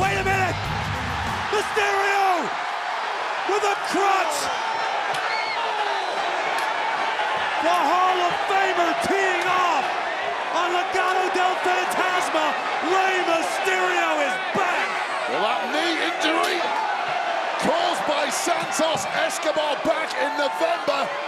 Wait a minute! Mysterio with a crutch! The Hall of Famer teeing off on Legado del Fantasma. Rey Mysterio is back! Well, that knee injury caused by Santos Escobar back in November